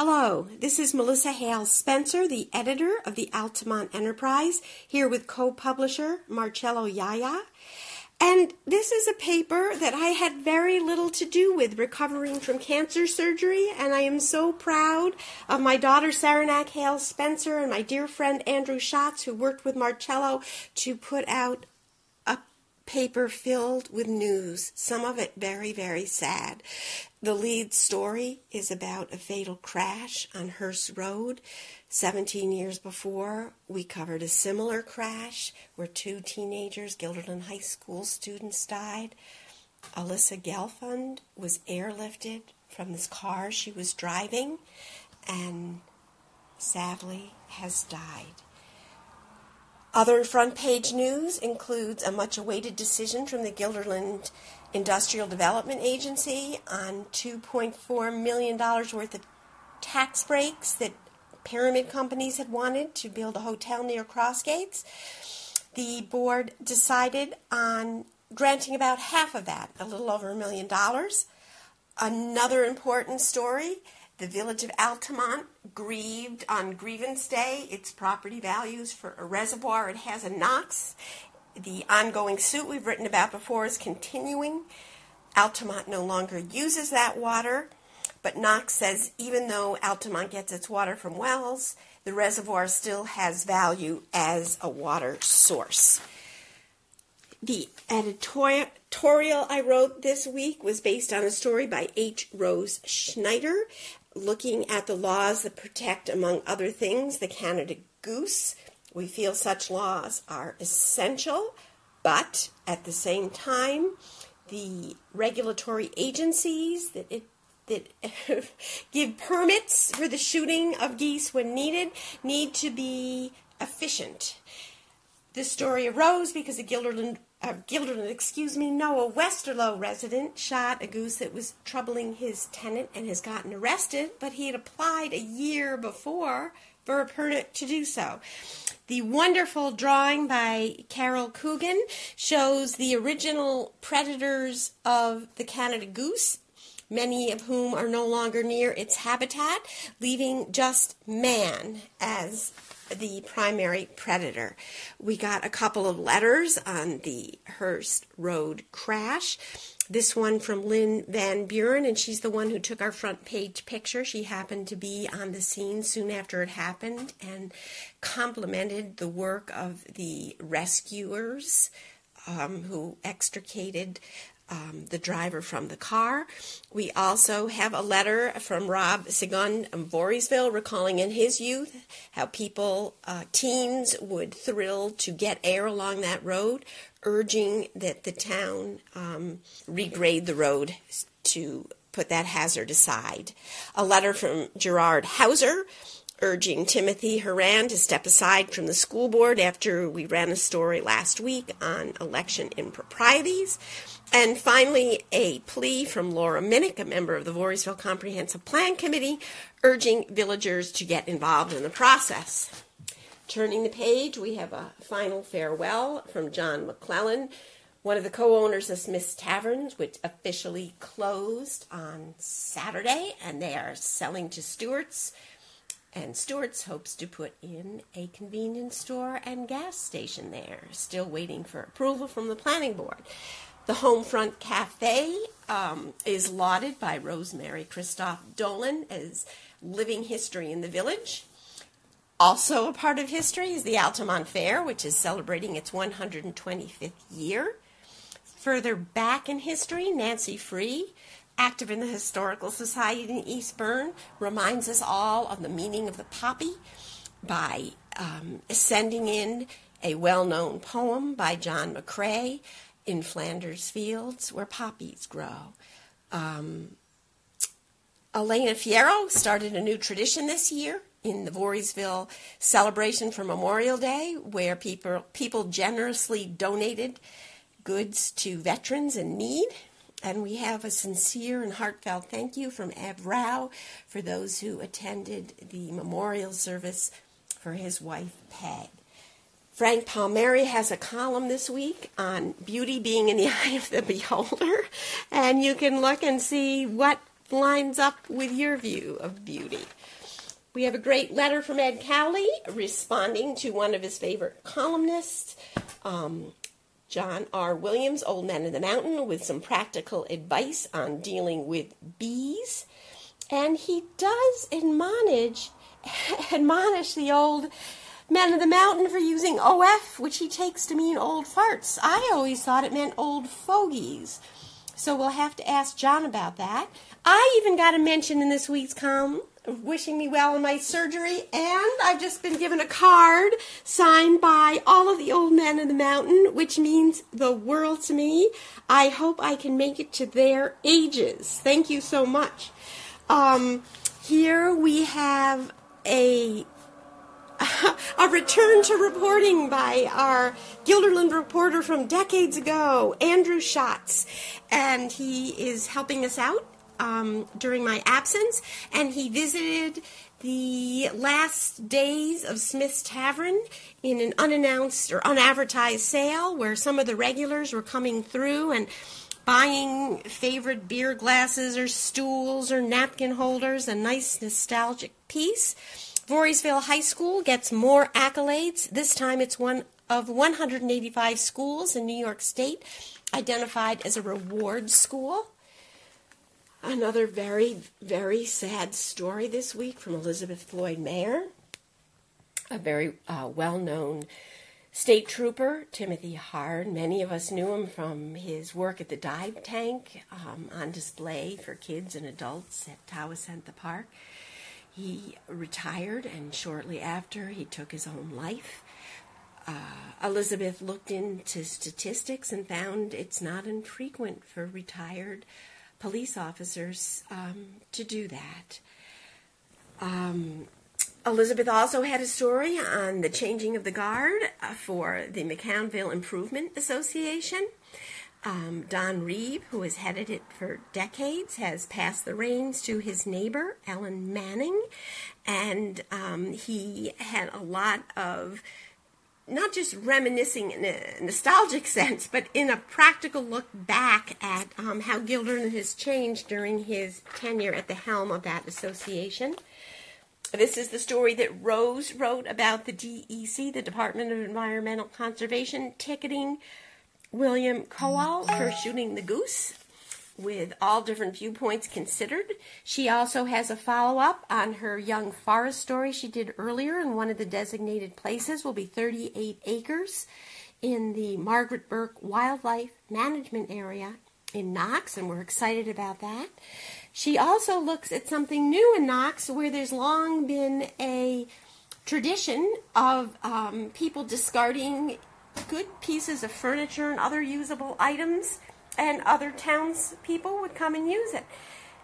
Hello, this is Melissa Hale Spencer, the editor of the Altamont Enterprise, here with co publisher Marcello Iaia. And this is a paper that I had very little to do with recovering from cancer surgery, and I am so proud of my daughter Saranac Hale Spencer and my dear friend Andrew Schatz, who worked with Marcello to put out paper filled with news, some of it very, very sad. The lead story is about a fatal crash on Hearst Road. 17 years before, we covered a similar crash where two teenagers, Guilderland High School students, died. Alyssa Gelfand was airlifted from this car she was driving and sadly has died. Other front page news includes a much awaited decision from the Guilderland Industrial Development Agency on $2.4 million worth of tax breaks that pyramid companies had wanted to build a hotel near Crossgates. The board decided on granting about half of that, a little over a million dollars. Another important story the village of Altamont grieved on grievance day its property values for a reservoir it has in Knox. The ongoing suit we've written about before is continuing. Altamont no longer uses that water, but Knox says even though Altamont gets its water from wells, the reservoir still has value as a water source. The editorial I wrote this week was based on a story by H. Rose Schneider looking at the laws that protect, among other things, the Canada goose. We feel such laws are essential, but at the same time, the regulatory agencies that it that give permits for the shooting of geese when needed need to be efficient. This story arose because the Guilderland uh, Guilderland, excuse me, no, a Westerlo resident shot a goose that was troubling his tenant and has gotten arrested, but he had applied a year before for a permit to do so. The wonderful drawing by Carol Coogan shows the original predators of the Canada goose, many of whom are no longer near its habitat, leaving just man as the primary predator. We got a couple of letters on the Hearst Road crash. This one from Lynn Van Buren, and she's the one who took our front page picture. She happened to be on the scene soon after it happened and complimented the work of the rescuers um, who extricated um, the driver from the car. We also have a letter from Rob Sigun of Voorheesville recalling in his youth how people, uh, teens, would thrill to get air along that road, urging that the town um, regrade the road to put that hazard aside. A letter from Gerard Hauser urging Timothy Horan to step aside from the school board after we ran a story last week on election improprieties. And finally, a plea from Laura Minnick, a member of the Voorheesville Comprehensive Plan Committee, urging villagers to get involved in the process. Turning the page, we have a final farewell from John McClellan, one of the co owners of Smith's Taverns, which officially closed on Saturday, and they are selling to Stewart's. And Stewart's hopes to put in a convenience store and gas station there, still waiting for approval from the planning board. The Homefront Cafe um, is lauded by Rosemary Christoph Dolan as living history in the village. Also, a part of history is the Altamont Fair, which is celebrating its 125th year. Further back in history, Nancy Free, active in the Historical Society in East Berne, reminds us all of the meaning of the poppy by um, sending in a well known poem by John McCrae in Flanders fields where poppies grow. Um, Elena Fierro started a new tradition this year in the Voorheesville celebration for Memorial Day, where people people generously donated goods to veterans in need. And we have a sincere and heartfelt thank you from Ev Rao for those who attended the memorial service for his wife, Peg. Frank Palmieri has a column this week on beauty being in the eye of the beholder, and you can look and see what lines up with your view of beauty. We have a great letter from Ed Cowley responding to one of his favorite columnists, um, John R. Williams, Old Man of the Mountain, with some practical advice on dealing with bees. And he does admonish, admonish the old man of the mountain for using OF, which he takes to mean old farts. I always thought it meant old fogies. So we'll have to ask John about that. I even got a mention in this week's column wishing me well in my surgery, and I've just been given a card signed by all of the old men of the mountain, which means the world to me. I hope I can make it to their ages. Thank you so much. Um, here we have a a return to reporting by our Guilderland reporter from decades ago, Andrew Schatz, and he is helping us out um, during my absence, and he visited the last days of Smith's Tavern in an unannounced or unadvertised sale where some of the regulars were coming through and buying favorite beer glasses or stools or napkin holders, a nice nostalgic piece. Voorheesville High School gets more accolades. This time it's one of 185 schools in New York State identified as a reward school. Another very, very sad story this week from Elizabeth Floyd Mair, a very uh, well known state trooper, Timothy Hard. Many of us knew him from his work at the dive tank um, on display for kids and adults at Tawasentha Park. He retired, and shortly after, he took his own life. Uh, Elizabeth looked into statistics and found it's not infrequent for retired police officers um, to do that. Um, Elizabeth also had a story on the changing of the guard uh, for the McKownville Improvement Association. Um, Don Reeve, who has headed it for decades, has passed the reins to his neighbor, Ellen Manning, and um, he had a lot of not just reminiscing in a nostalgic sense, but in a practical look back at um, how Guilderland has changed during his tenure at the helm of that association. This is the story that Rose wrote about the DEC, the Department of Environmental Conservation, ticketing William Kowal for shooting the goose with all different viewpoints considered. She also has a follow up on her young forest story she did earlier, and one of the designated places will be 38 acres in the Margaret Burke Wildlife Management Area in Knox, and we're excited about that. She also looks at something new in Knox where there's long been a tradition of um, people discarding good pieces of furniture and other usable items and other townspeople would come and use it.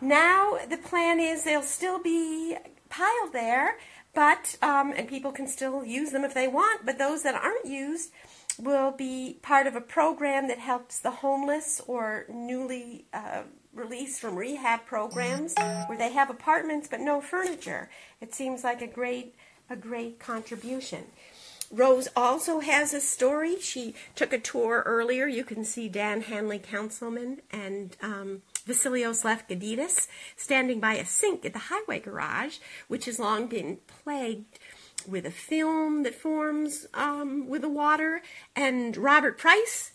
Now the plan is they'll still be piled there, but um, and people can still use them if they want. But those that aren't used will be part of a program that helps the homeless or newly uh, released from rehab programs where they have apartments but no furniture. It seems like a great a great contribution. Rose also has a story. She took a tour earlier. You can see Dan Hanley, councilman, and um, Vasilios Lefkadidis standing by a sink at the highway garage, which has long been plagued with a film that forms um, with the water. And Robert Price,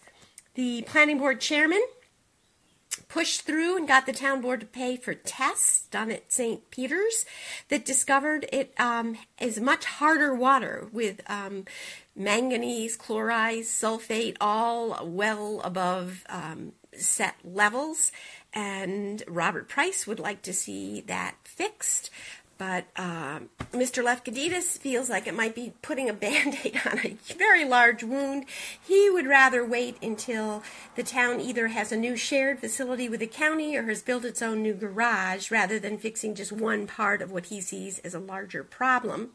the planning board chairman, pushed through and got the town board to pay for tests done at St. Peter's that discovered it um, is much harder water with um, manganese, chloride, sulfate, all well above um, set levels. And Robert Price would like to see that fixed. But uh, Mr. Lefkadidis feels like it might be putting a band aid on a very large wound. He would rather wait until the town either has a new shared facility with the county or has built its own new garage rather than fixing just one part of what he sees as a larger problem.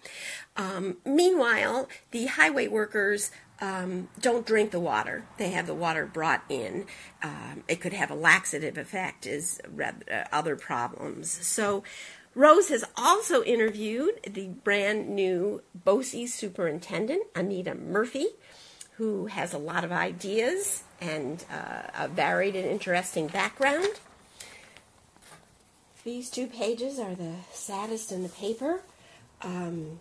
Um, meanwhile, the highway workers um, don't drink the water. They have the water brought in. Um, it could have a laxative effect, as uh, other problems. So Rose has also interviewed the brand new BOCES superintendent, Anita Murphy, who has a lot of ideas and uh, a varied and interesting background. These two pages are the saddest in the paper, um,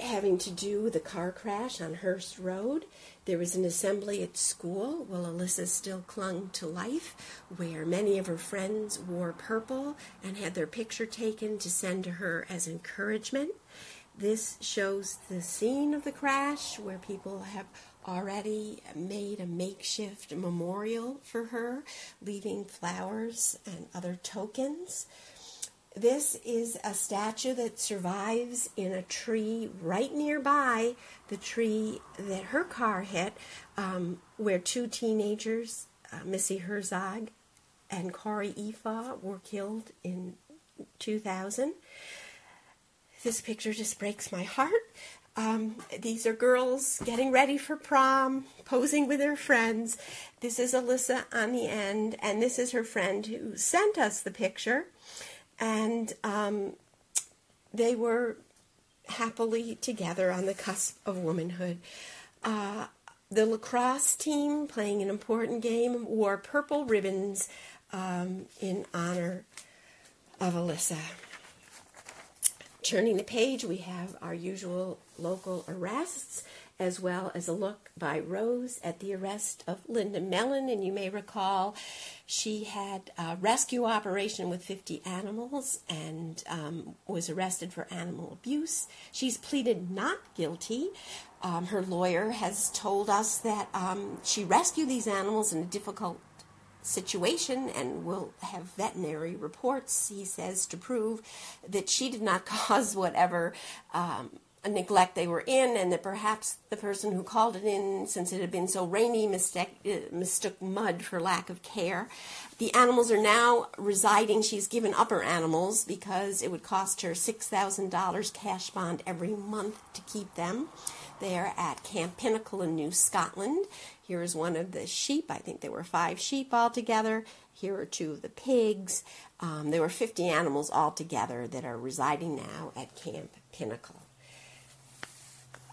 having to do with a car crash on Hearst Road. There was an assembly at school while Alyssa still clung to life, where many of her friends wore purple and had their picture taken to send to her as encouragement. This shows the scene of the crash where people have already made a makeshift memorial for her, leaving flowers and other tokens. This is a statue that survives in a tree right nearby the tree that her car hit, um, where two teenagers, uh, Missy Herzog and Corey Efa, were killed in 2000. This picture just breaks my heart. Um, these are girls getting ready for prom, posing with their friends. This is Alyssa on the end, and this is her friend who sent us the picture. And um, they were happily together on the cusp of womanhood. Uh, the lacrosse team, playing an important game, wore purple ribbons um, in honor of Alyssa. Turning the page, we have our usual local arrests, as well as a look by Rose at the arrest of Linda Mellon. And you may recall she had a rescue operation with 50 animals and um, was arrested for animal abuse. She's pleaded not guilty. Um, her lawyer has told us that um, she rescued these animals in a difficult situation and will have veterinary reports, he says, to prove that she did not cause whatever um, neglect they were in, and that perhaps the person who called it in, since it had been so rainy, mistake, uh, mistook mud for lack of care. The animals are now residing. She's given up her animals because it would cost her $6,000 cash bond every month to keep them. They are at Camp Pinnacle in New Scotland. Here is one of the sheep. I think there were five sheep altogether. Here are two of the pigs. Um, there were 50 animals altogether that are residing now at Camp Pinnacle.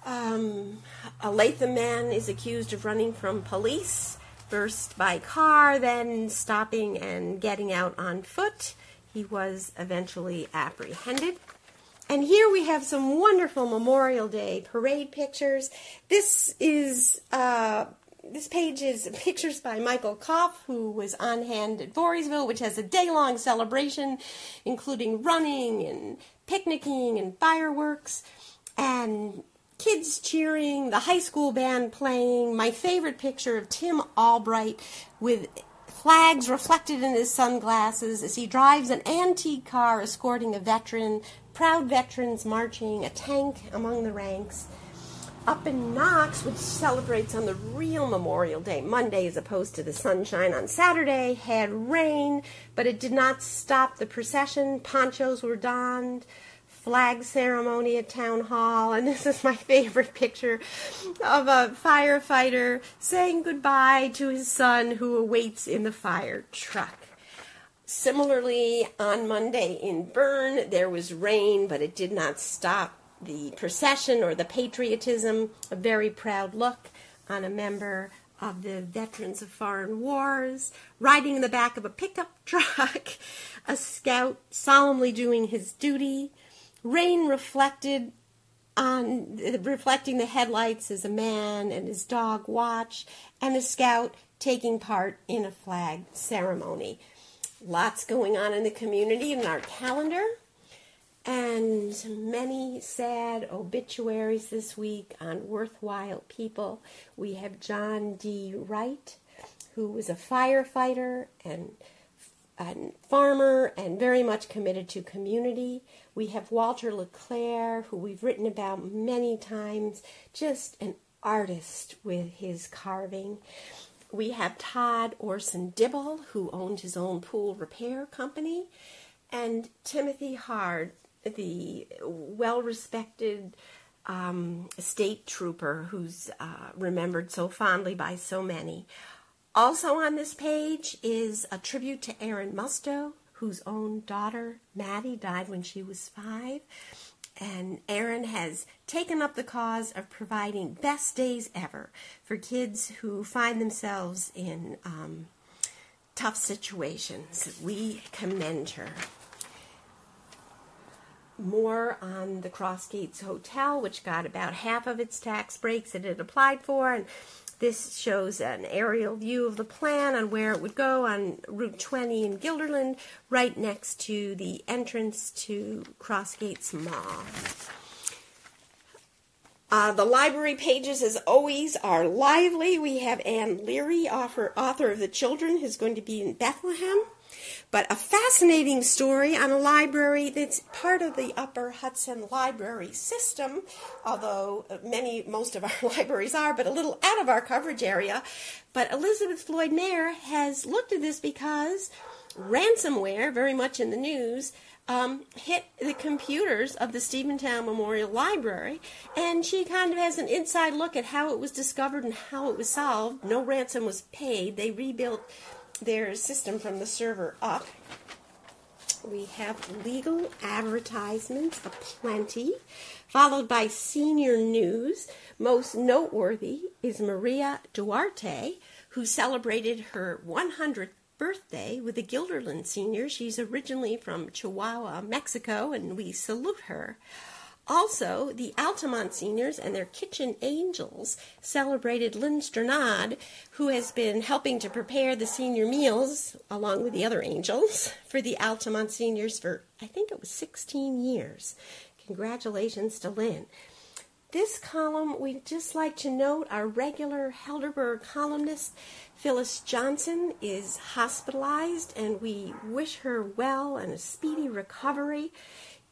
Um, a Latham man is accused of running from police, first by car, then stopping and getting out on foot. He was eventually apprehended. And here we have some wonderful Memorial Day parade pictures. This is uh, this page is pictures by Michael Koff, who was on hand at Voorheesville, which has a day-long celebration, including running and picnicking and fireworks. And kids cheering, the high school band playing, my favorite picture of Tim Albright with flags reflected in his sunglasses as he drives an antique car escorting a veteran, proud veterans marching, a tank among the ranks. Up in Knox, which celebrates on the real Memorial Day, Monday, as opposed to the sunshine on Saturday, had rain, but it did not stop the procession. Ponchos were donned flag ceremony at town hall and this is my favorite picture of a firefighter saying goodbye to his son who awaits in the fire truck. Similarly on monday in Berne there was rain but it did not stop the procession or the patriotism. A very proud look on a member of the veterans of foreign wars riding in the back of a pickup truck a scout solemnly doing his duty rain reflected on reflecting the headlights as a man and his dog watch and a scout taking part in a flag ceremony. Lots going on in the community in our calendar and many sad obituaries this week on worthwhile people. We have john d. Wright who was a firefighter and a farmer and very much committed to community we have Walter LeClaire, who we've written about many times, just an artist with his carving. We have Todd Orson Dibble, who owned his own pool repair company, and Timothy Hard, the well respected um, state trooper who's uh, remembered so fondly by so many. Also on this page is a tribute to Aaron Musto, whose own daughter, Maddie, died when she was five. And Aaron has taken up the cause of providing best days ever for kids who find themselves in um, tough situations. We commend her. More on the Cross Crossgates Hotel, which got about half of its tax breaks that it applied for, and this shows an aerial view of the plan on where it would go on Route 20 in Guilderland, right next to the entrance to Crossgates Mall. Uh, the library pages, as always, are lively. We have Anne Leary, author, author of The Children, who's going to be in Bethlehem. But a fascinating story on a library that's part of the Upper Hudson Library system, although many, most of our libraries are, but a little out of our coverage area. But Elizabeth Floyd Mair has looked at this because ransomware, very much in the news, um, hit the computers of the Stephentown Memorial Library, and she kind of has an inside look at how it was discovered and how it was solved. No ransom was paid. They rebuilt their system from the server up. We have legal advertisements aplenty, followed by senior news. Most noteworthy is Maria Duarte, who celebrated her 100th birthday with the Guilderland Senior. She's originally from Chihuahua, Mexico, and we salute her. Also, the Altamont seniors and their kitchen angels celebrated Lynn Sternad, who has been helping to prepare the senior meals, along with the other angels, for the Altamont seniors for, I think it was 16 years. Congratulations to Lynn. This column, we'd just like to note our regular Helderberg columnist, Phyllis Johnson, is hospitalized, and we wish her well and a speedy recovery.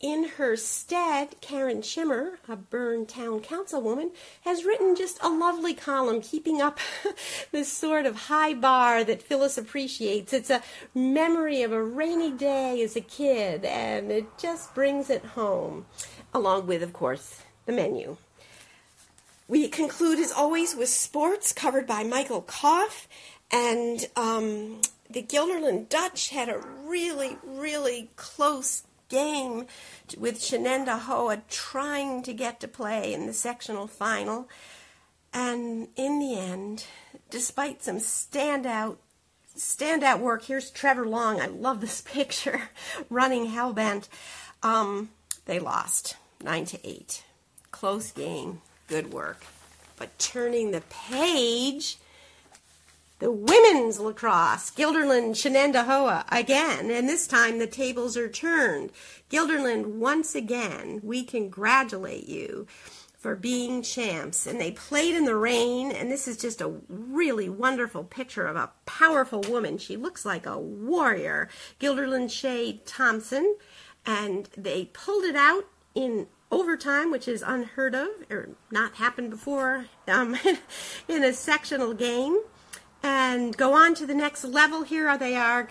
In her stead, Karen Schimmer, a Berne Town Councilwoman, has written just a lovely column keeping up this sort of high bar that Phyllis appreciates. It's a memory of a rainy day as a kid, and it just brings it home, along with, of course, the menu. We conclude, as always, with sports covered by Michael Koff. And um, the Guilderland Dutch had a really, really close game with Shenendehowa trying to get to play in the sectional final. And in the end, despite some standout standout work, here's Trevor Long. I love this picture, running hellbent. Um, they lost nine to eight. Close game, good work. But turning the page the women's lacrosse, Guilderland Shenendehowa again, and this time the tables are turned. Guilderland, once again, we congratulate you for being champs. And they played in the rain, and this is just a really wonderful picture of a powerful woman. She looks like a warrior, Guilderland Shay Thompson, and they pulled it out in overtime, which is unheard of or not happened before um, in a sectional game and go on to the next level. Here they are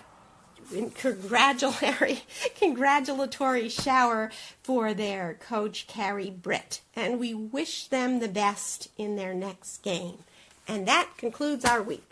in congratulatory, congratulatory shower for their coach, Carrie Britt. And we wish them the best in their next game. And that concludes our week.